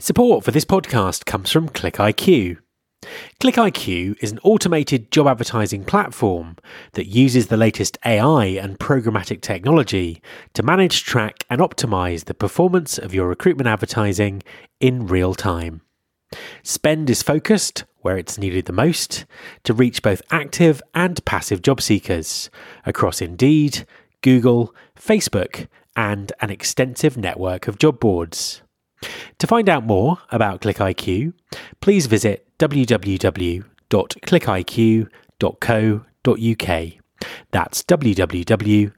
Support for this podcast comes from ClickIQ. ClickIQ is an automated job advertising platform that uses the latest AI and programmatic technology to manage, track, and optimize the performance of your recruitment advertising in real time. Spend is focused where it's needed the most to reach both active and passive job seekers across Indeed, Google, Facebook, and an extensive network of job boards. To find out more about ClickIQ, please visit www.clickiq.co.uk. That's www.clickiq.co.uk.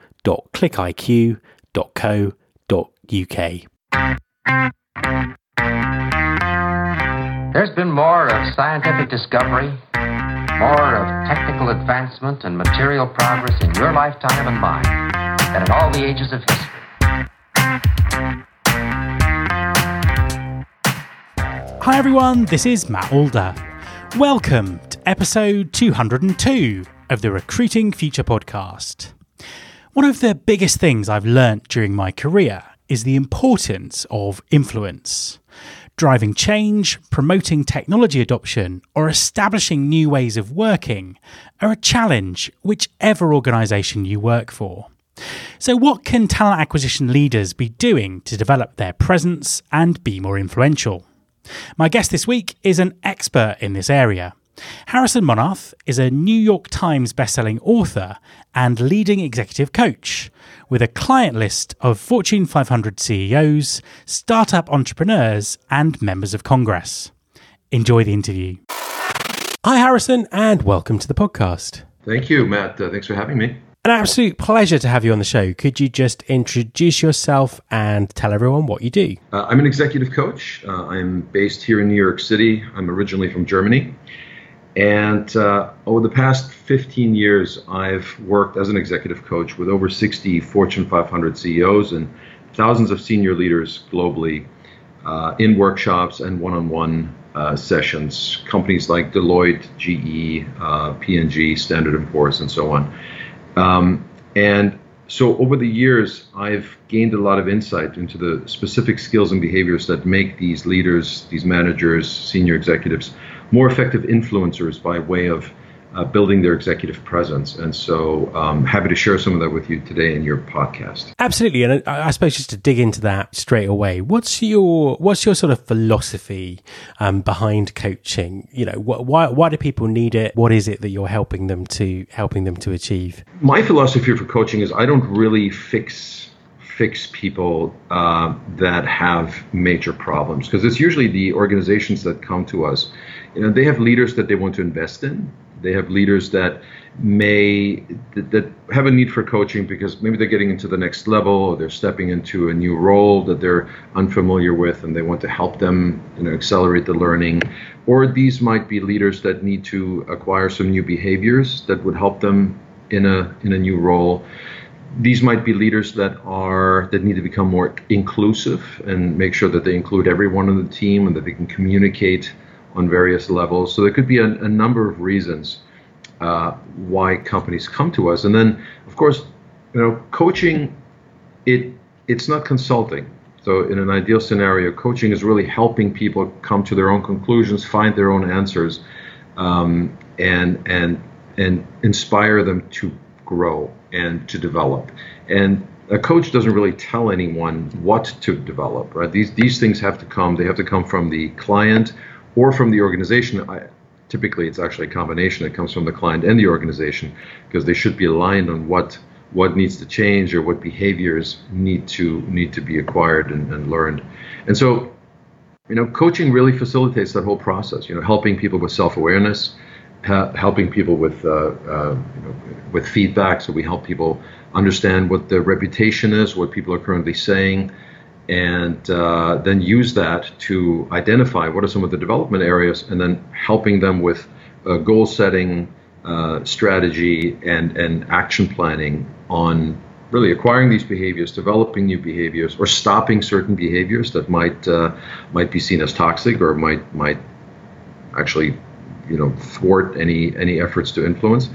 There's been more of scientific discovery, more of technical advancement and material progress in your lifetime and mine than in all the ages of history. Hi everyone, this is Matt Alder. Welcome to episode 202 of the Recruiting Future podcast. One of the biggest things I've learnt during my career is the importance of influence. Driving change, promoting technology adoption, or establishing new ways of working are a challenge, whichever organisation you work for. So, what can talent acquisition leaders be doing to develop their presence and be more influential? My guest this week is an expert in this area. Harrison Monarth is a New York Times bestselling author and leading executive coach with a client list of Fortune 500 CEOs, startup entrepreneurs, and members of Congress. Enjoy the interview. Hi, Harrison, and welcome to the podcast. Thank you, Matt. Uh, thanks for having me. An absolute pleasure to have you on the show. Could you just introduce yourself and tell everyone what you do? Uh, I'm an executive coach. Uh, I'm based here in New York City. I'm originally from Germany. And uh, over the past 15 years, I've worked as an executive coach with over 60 Fortune 500 CEOs and thousands of senior leaders globally uh, in workshops and one on one sessions, companies like Deloitte, GE, uh, P&G, Standard & Poor's, and so on. Um, and so over the years, I've gained a lot of insight into the specific skills and behaviors that make these leaders, these managers, senior executives more effective influencers by way of uh, building their executive presence. And so, um, happy to share some of that with you today in your podcast. Absolutely, and I, I suppose just to dig into that straight away, what's your what's your sort of philosophy um, behind coaching? You know, wh- why why do people need it? What is it that you're helping them to helping them to achieve? My philosophy for coaching is I don't really fix fix people uh, that have major problems because it's usually the organizations that come to us. You know, they have leaders that they want to invest in they have leaders that may that, that, have a need for coaching because maybe they're getting into the next level or they're stepping into a new role that they're unfamiliar with and they want to help them you know accelerate the learning. Or these might be leaders that need to acquire some new behaviors that would help them in a in a new role. These might be leaders that are that need to become more inclusive and make sure that they include everyone on the team and that they can communicate on various levels. So there could be a, a number of reasons uh, why companies come to us. And then, of course, you know, coaching it it's not consulting. So in an ideal scenario, coaching is really helping people come to their own conclusions, find their own answers, um, and and and inspire them to grow and to develop. And a coach doesn't really tell anyone what to develop, right? These these things have to come. They have to come from the client or from the organization. I, typically, it's actually a combination. that comes from the client and the organization because they should be aligned on what what needs to change or what behaviors need to need to be acquired and, and learned. And so, you know, coaching really facilitates that whole process. You know, helping people with self-awareness, ha- helping people with uh, uh, you know, with feedback. So we help people understand what their reputation is, what people are currently saying and uh, then use that to identify what are some of the development areas and then helping them with uh, goal setting uh, strategy and, and action planning on really acquiring these behaviors developing new behaviors or stopping certain behaviors that might uh, might be seen as toxic or might might actually you know thwart any any efforts to influence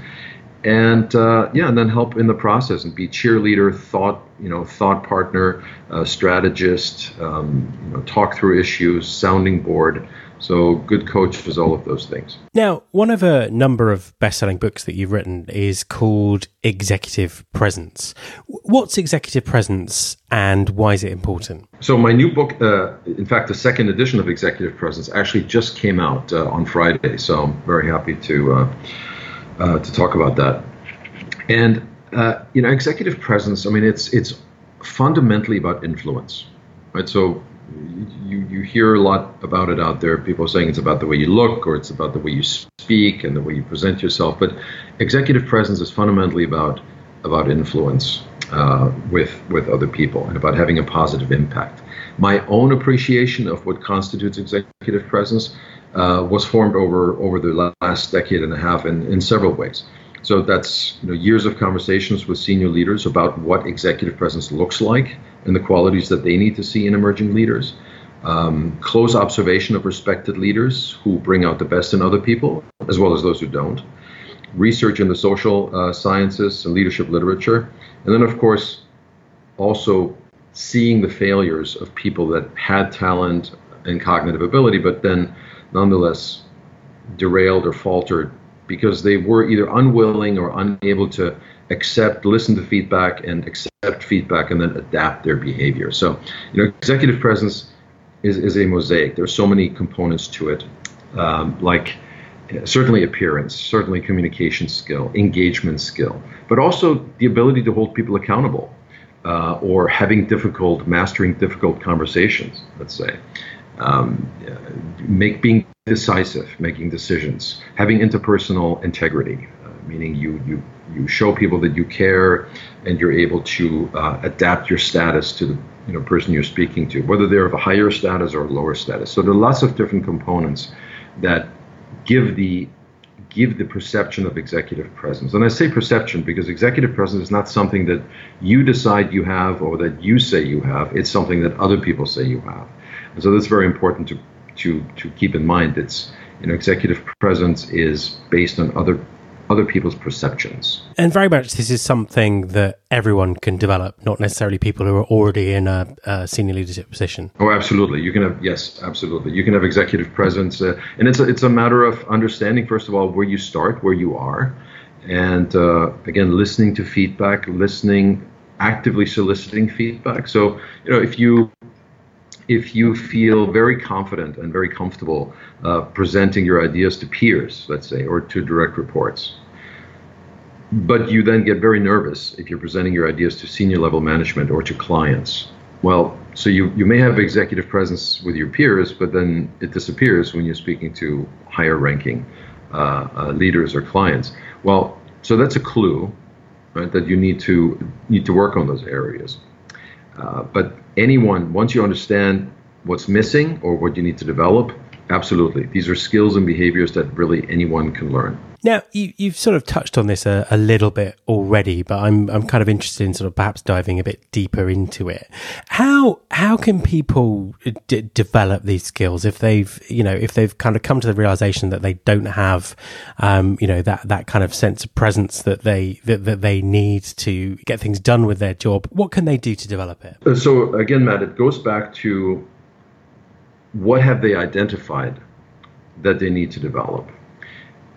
and uh, yeah, and then help in the process and be cheerleader, thought you know, thought partner, uh, strategist, um, you know, talk through issues, sounding board. So good coach is all of those things. Now, one of a number of best-selling books that you've written is called Executive Presence. What's executive presence, and why is it important? So my new book, uh, in fact, the second edition of Executive Presence, actually just came out uh, on Friday. So I'm very happy to uh, to talk about that. And uh, you know, executive presence. I mean, it's it's fundamentally about influence, right? So you you hear a lot about it out there. People saying it's about the way you look, or it's about the way you speak and the way you present yourself. But executive presence is fundamentally about about influence uh, with with other people and about having a positive impact. My own appreciation of what constitutes executive presence uh, was formed over over the last decade and a half in, in several ways. So that's you know, years of conversations with senior leaders about what executive presence looks like and the qualities that they need to see in emerging leaders. Um, close observation of respected leaders who bring out the best in other people, as well as those who don't. Research in the social uh, sciences and leadership literature. And then, of course, also seeing the failures of people that had talent and cognitive ability, but then nonetheless derailed or faltered because they were either unwilling or unable to accept, listen to feedback, and accept feedback, and then adapt their behavior. So, you know, executive presence is, is a mosaic. There's so many components to it, um, like certainly appearance, certainly communication skill, engagement skill, but also the ability to hold people accountable. Uh, or having difficult, mastering difficult conversations, let's say um, make being decisive, making decisions, having interpersonal integrity, uh, meaning you you you show people that you care and you're able to uh, adapt your status to the you know person you're speaking to, whether they're of a higher status or a lower status. So there are lots of different components that give the give the perception of executive presence. And I say perception because executive presence is not something that you decide you have or that you say you have. It's something that other people say you have. And so that's very important to, to, to keep in mind. It's, you know, executive presence is based on other other people's perceptions. And very much this is something that everyone can develop, not necessarily people who are already in a, a senior leadership position. Oh, absolutely. You can have yes, absolutely. You can have executive presence, uh, and it's a, it's a matter of understanding first of all where you start, where you are, and uh, again listening to feedback, listening actively soliciting feedback. So you know if you if you feel very confident and very comfortable uh, presenting your ideas to peers, let's say, or to direct reports, but you then get very nervous if you're presenting your ideas to senior level management or to clients. Well, so you, you may have executive presence with your peers, but then it disappears when you're speaking to higher ranking uh, uh, leaders or clients. Well, so that's a clue, right, that you need to need to work on those areas. Uh, but anyone, once you understand what's missing or what you need to develop, absolutely. These are skills and behaviors that really anyone can learn. Now, you, have sort of touched on this a, a, little bit already, but I'm I'm kind of interested in sort of perhaps diving a bit deeper into it. How how can people d- develop these skills if they've you know if they've kind of come to the realization that they don't have um, you know that that kind of sense of presence that they that, that they need to get things done with their job? What can they do to develop it? Uh, so again, Matt, it goes back to what have they identified that they need to develop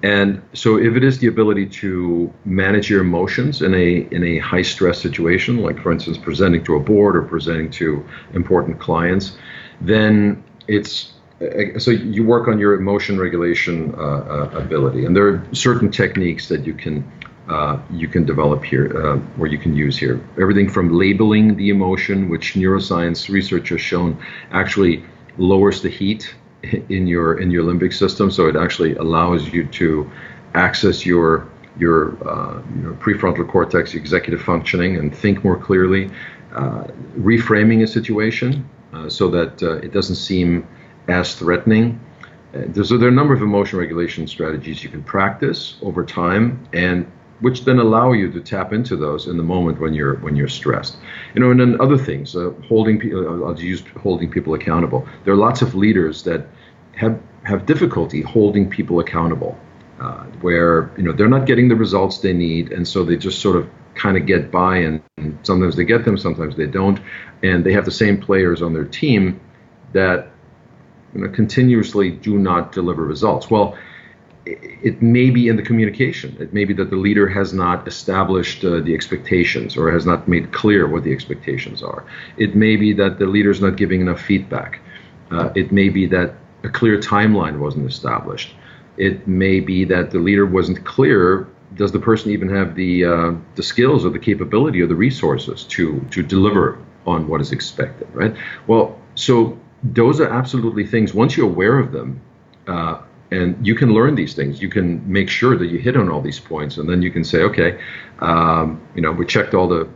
and so if it is the ability to manage your emotions in a in a high stress situation, like for instance presenting to a board or presenting to important clients, then it's so you work on your emotion regulation uh, uh, ability, and there are certain techniques that you can uh, you can develop here, uh, or you can use here. Everything from labeling the emotion, which neuroscience research has shown actually lowers the heat in your in your limbic system, so it actually allows you to access your your, uh, your prefrontal cortex, executive functioning, and think more clearly. Uh, reframing a situation uh, so that uh, it doesn't seem as threatening. Uh, there's, there are a number of emotion regulation strategies you can practice over time, and which then allow you to tap into those in the moment when you're when you're stressed. You know, and then other things, uh, holding people. I'll use holding people accountable. There are lots of leaders that have have difficulty holding people accountable. uh, where you know they're not getting the results they need, and so they just sort of kind of get by, and, and sometimes they get them, sometimes they don't, and they have the same players on their team that you know, continuously do not deliver results. Well, it may be in the communication. It may be that the leader has not established uh, the expectations or has not made clear what the expectations are. It may be that the leader is not giving enough feedback. Uh, it may be that a clear timeline wasn't established. It may be that the leader wasn't clear. Does the person even have the uh, the skills or the capability or the resources to to deliver on what is expected? Right. Well, so those are absolutely things. Once you're aware of them, uh, and you can learn these things. You can make sure that you hit on all these points, and then you can say, okay, um, you know, we checked all the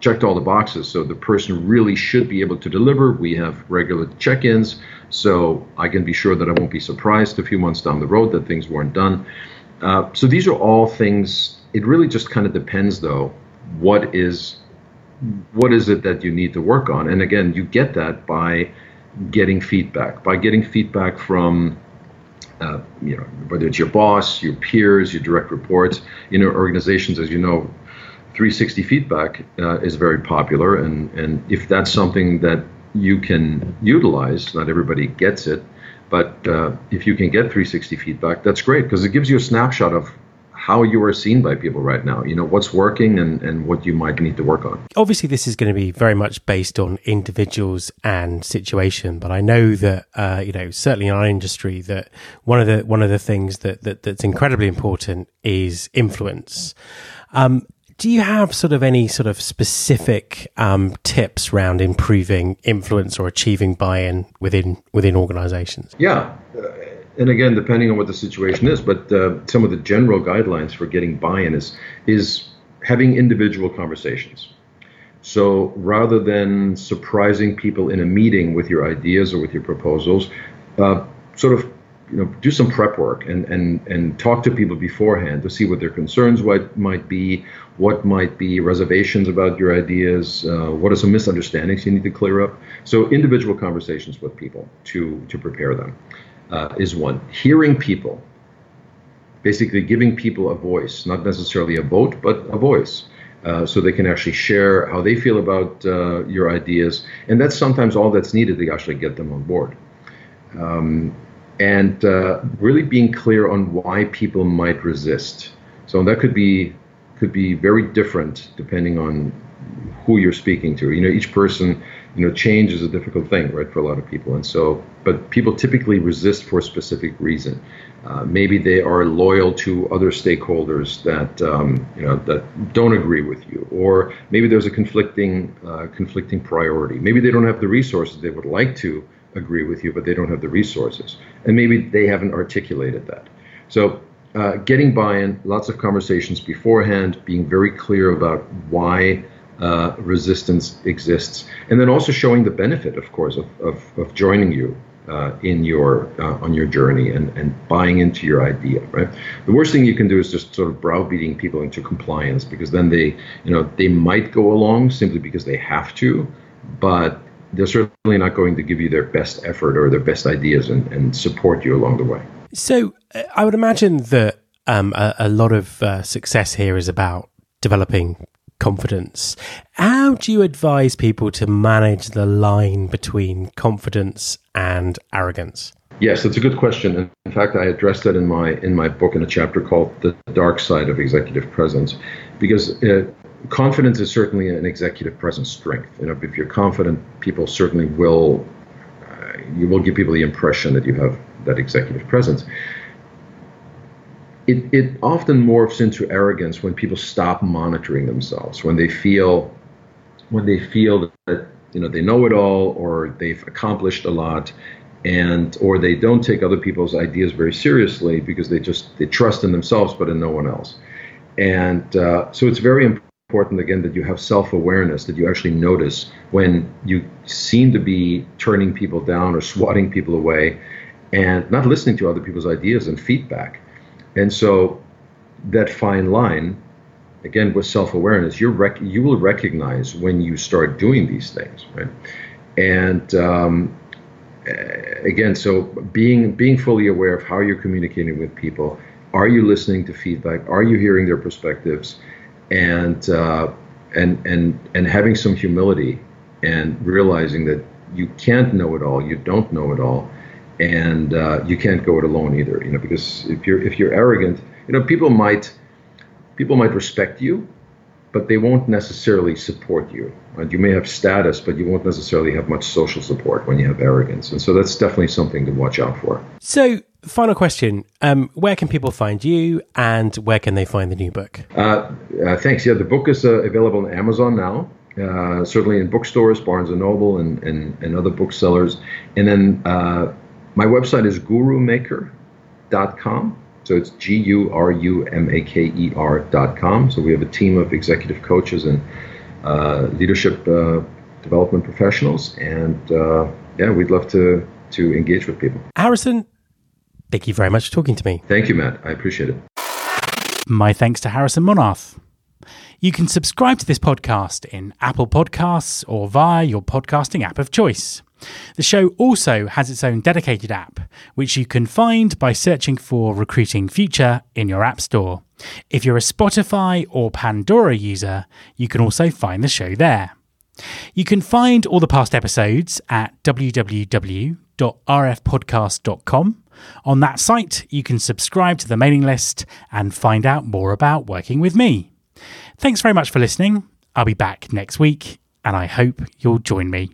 checked all the boxes, so the person really should be able to deliver. We have regular check-ins, so I can be sure that I won't be surprised a few months down the road that things weren't done. Uh, so these are all things. It really just kind of depends, though, what is what is it that you need to work on, and again, you get that by getting feedback, by getting feedback from uh, you know, whether it's your boss, your peers, your direct reports, know, organizations, as you know, 360 feedback uh, is very popular, and and if that's something that you can utilize, not everybody gets it, but uh, if you can get 360 feedback, that's great because it gives you a snapshot of how you are seen by people right now. You know, what's working and, and what you might need to work on. Obviously, this is going to be very much based on individuals and situation, but I know that, uh, you know, certainly in our industry that one of the, one of the things that, that that's incredibly important is influence. Um, do you have sort of any sort of specific um, tips around improving influence or achieving buy-in within within organizations? Yeah, and again, depending on what the situation is, but uh, some of the general guidelines for getting buy-in is is having individual conversations. So rather than surprising people in a meeting with your ideas or with your proposals, uh, sort of you know do some prep work and and and talk to people beforehand to see what their concerns what might be, what might be reservations about your ideas, uh, what are some misunderstandings you need to clear up. So individual conversations with people to to prepare them uh, is one. Hearing people, basically giving people a voice, not necessarily a vote, but a voice. Uh, so they can actually share how they feel about uh, your ideas. And that's sometimes all that's needed to actually get them on board. Um, and uh, really being clear on why people might resist. So that could be could be very different depending on who you're speaking to. You know, each person you know, change is a difficult thing, right, for a lot of people. And so, but people typically resist for a specific reason. Uh, maybe they are loyal to other stakeholders that um, you know that don't agree with you, or maybe there's a conflicting uh, conflicting priority. Maybe they don't have the resources they would like to agree with you, but they don't have the resources, and maybe they haven't articulated that. So. Uh, getting buy-in, lots of conversations beforehand, being very clear about why uh, resistance exists, and then also showing the benefit, of course, of, of, of joining you uh, in your uh, on your journey and, and buying into your idea. Right. The worst thing you can do is just sort of browbeating people into compliance because then they, you know, they might go along simply because they have to, but they're certainly not going to give you their best effort or their best ideas and, and support you along the way. So uh, I would imagine that um, a, a, lot of uh, success here is about developing confidence. How do you advise people to manage the line between confidence and arrogance? Yes, that's a good question. In fact, I addressed that in my in my book in a chapter called "The Dark Side of Executive Presence," because uh, confidence is certainly an executive presence strength. You know, if you're confident, people certainly will. Uh, you will give people the impression that you have that executive presence it, it often morphs into arrogance when people stop monitoring themselves, when they feel when they feel that you know they know it all or they've accomplished a lot and or they don't take other people's ideas very seriously because they just they trust in themselves but in no one else. And uh, so it's very important again that you have self-awareness that you actually notice when you seem to be turning people down or swatting people away and not listening to other people's ideas and feedback and so that fine line, again, with self-awareness, you rec- you will recognize when you start doing these things, right? And um, again, so being being fully aware of how you're communicating with people are you listening to feedback? Are you hearing their perspectives? And uh, and and and having some humility and realizing that you can't know it all, you don't know it all, and uh, you can't go it alone either. You know, because if you're if you're arrogant, you know, people might people might respect you, but they won't necessarily support you. Right? You may have status, but you won't necessarily have much social support when you have arrogance. And so that's definitely something to watch out for. So, final question um, Where can people find you and where can they find the new book? Uh, uh, thanks. Yeah, the book is uh, available on Amazon now. Uh, certainly in bookstores, Barnes and Noble, and, and, and other booksellers. And then uh, my website is gurumaker.com. So it's G U R U M A K E R dot com. So we have a team of executive coaches and uh, leadership uh, development professionals, and uh, yeah, we'd love to to engage with people. Harrison, thank you very much for talking to me. Thank you, Matt. I appreciate it. My thanks to Harrison Monarth. You can subscribe to this podcast in Apple Podcasts or via your podcasting app of choice. The show also has its own dedicated app, which you can find by searching for Recruiting Future in your App Store. If you're a Spotify or Pandora user, you can also find the show there. You can find all the past episodes at www.rfpodcast.com. On that site, you can subscribe to the mailing list and find out more about working with me. Thanks very much for listening. I'll be back next week, and I hope you'll join me.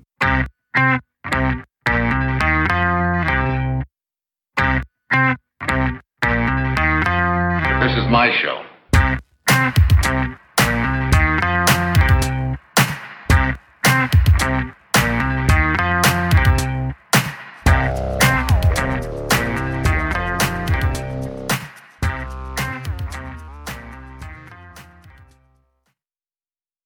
This is my show.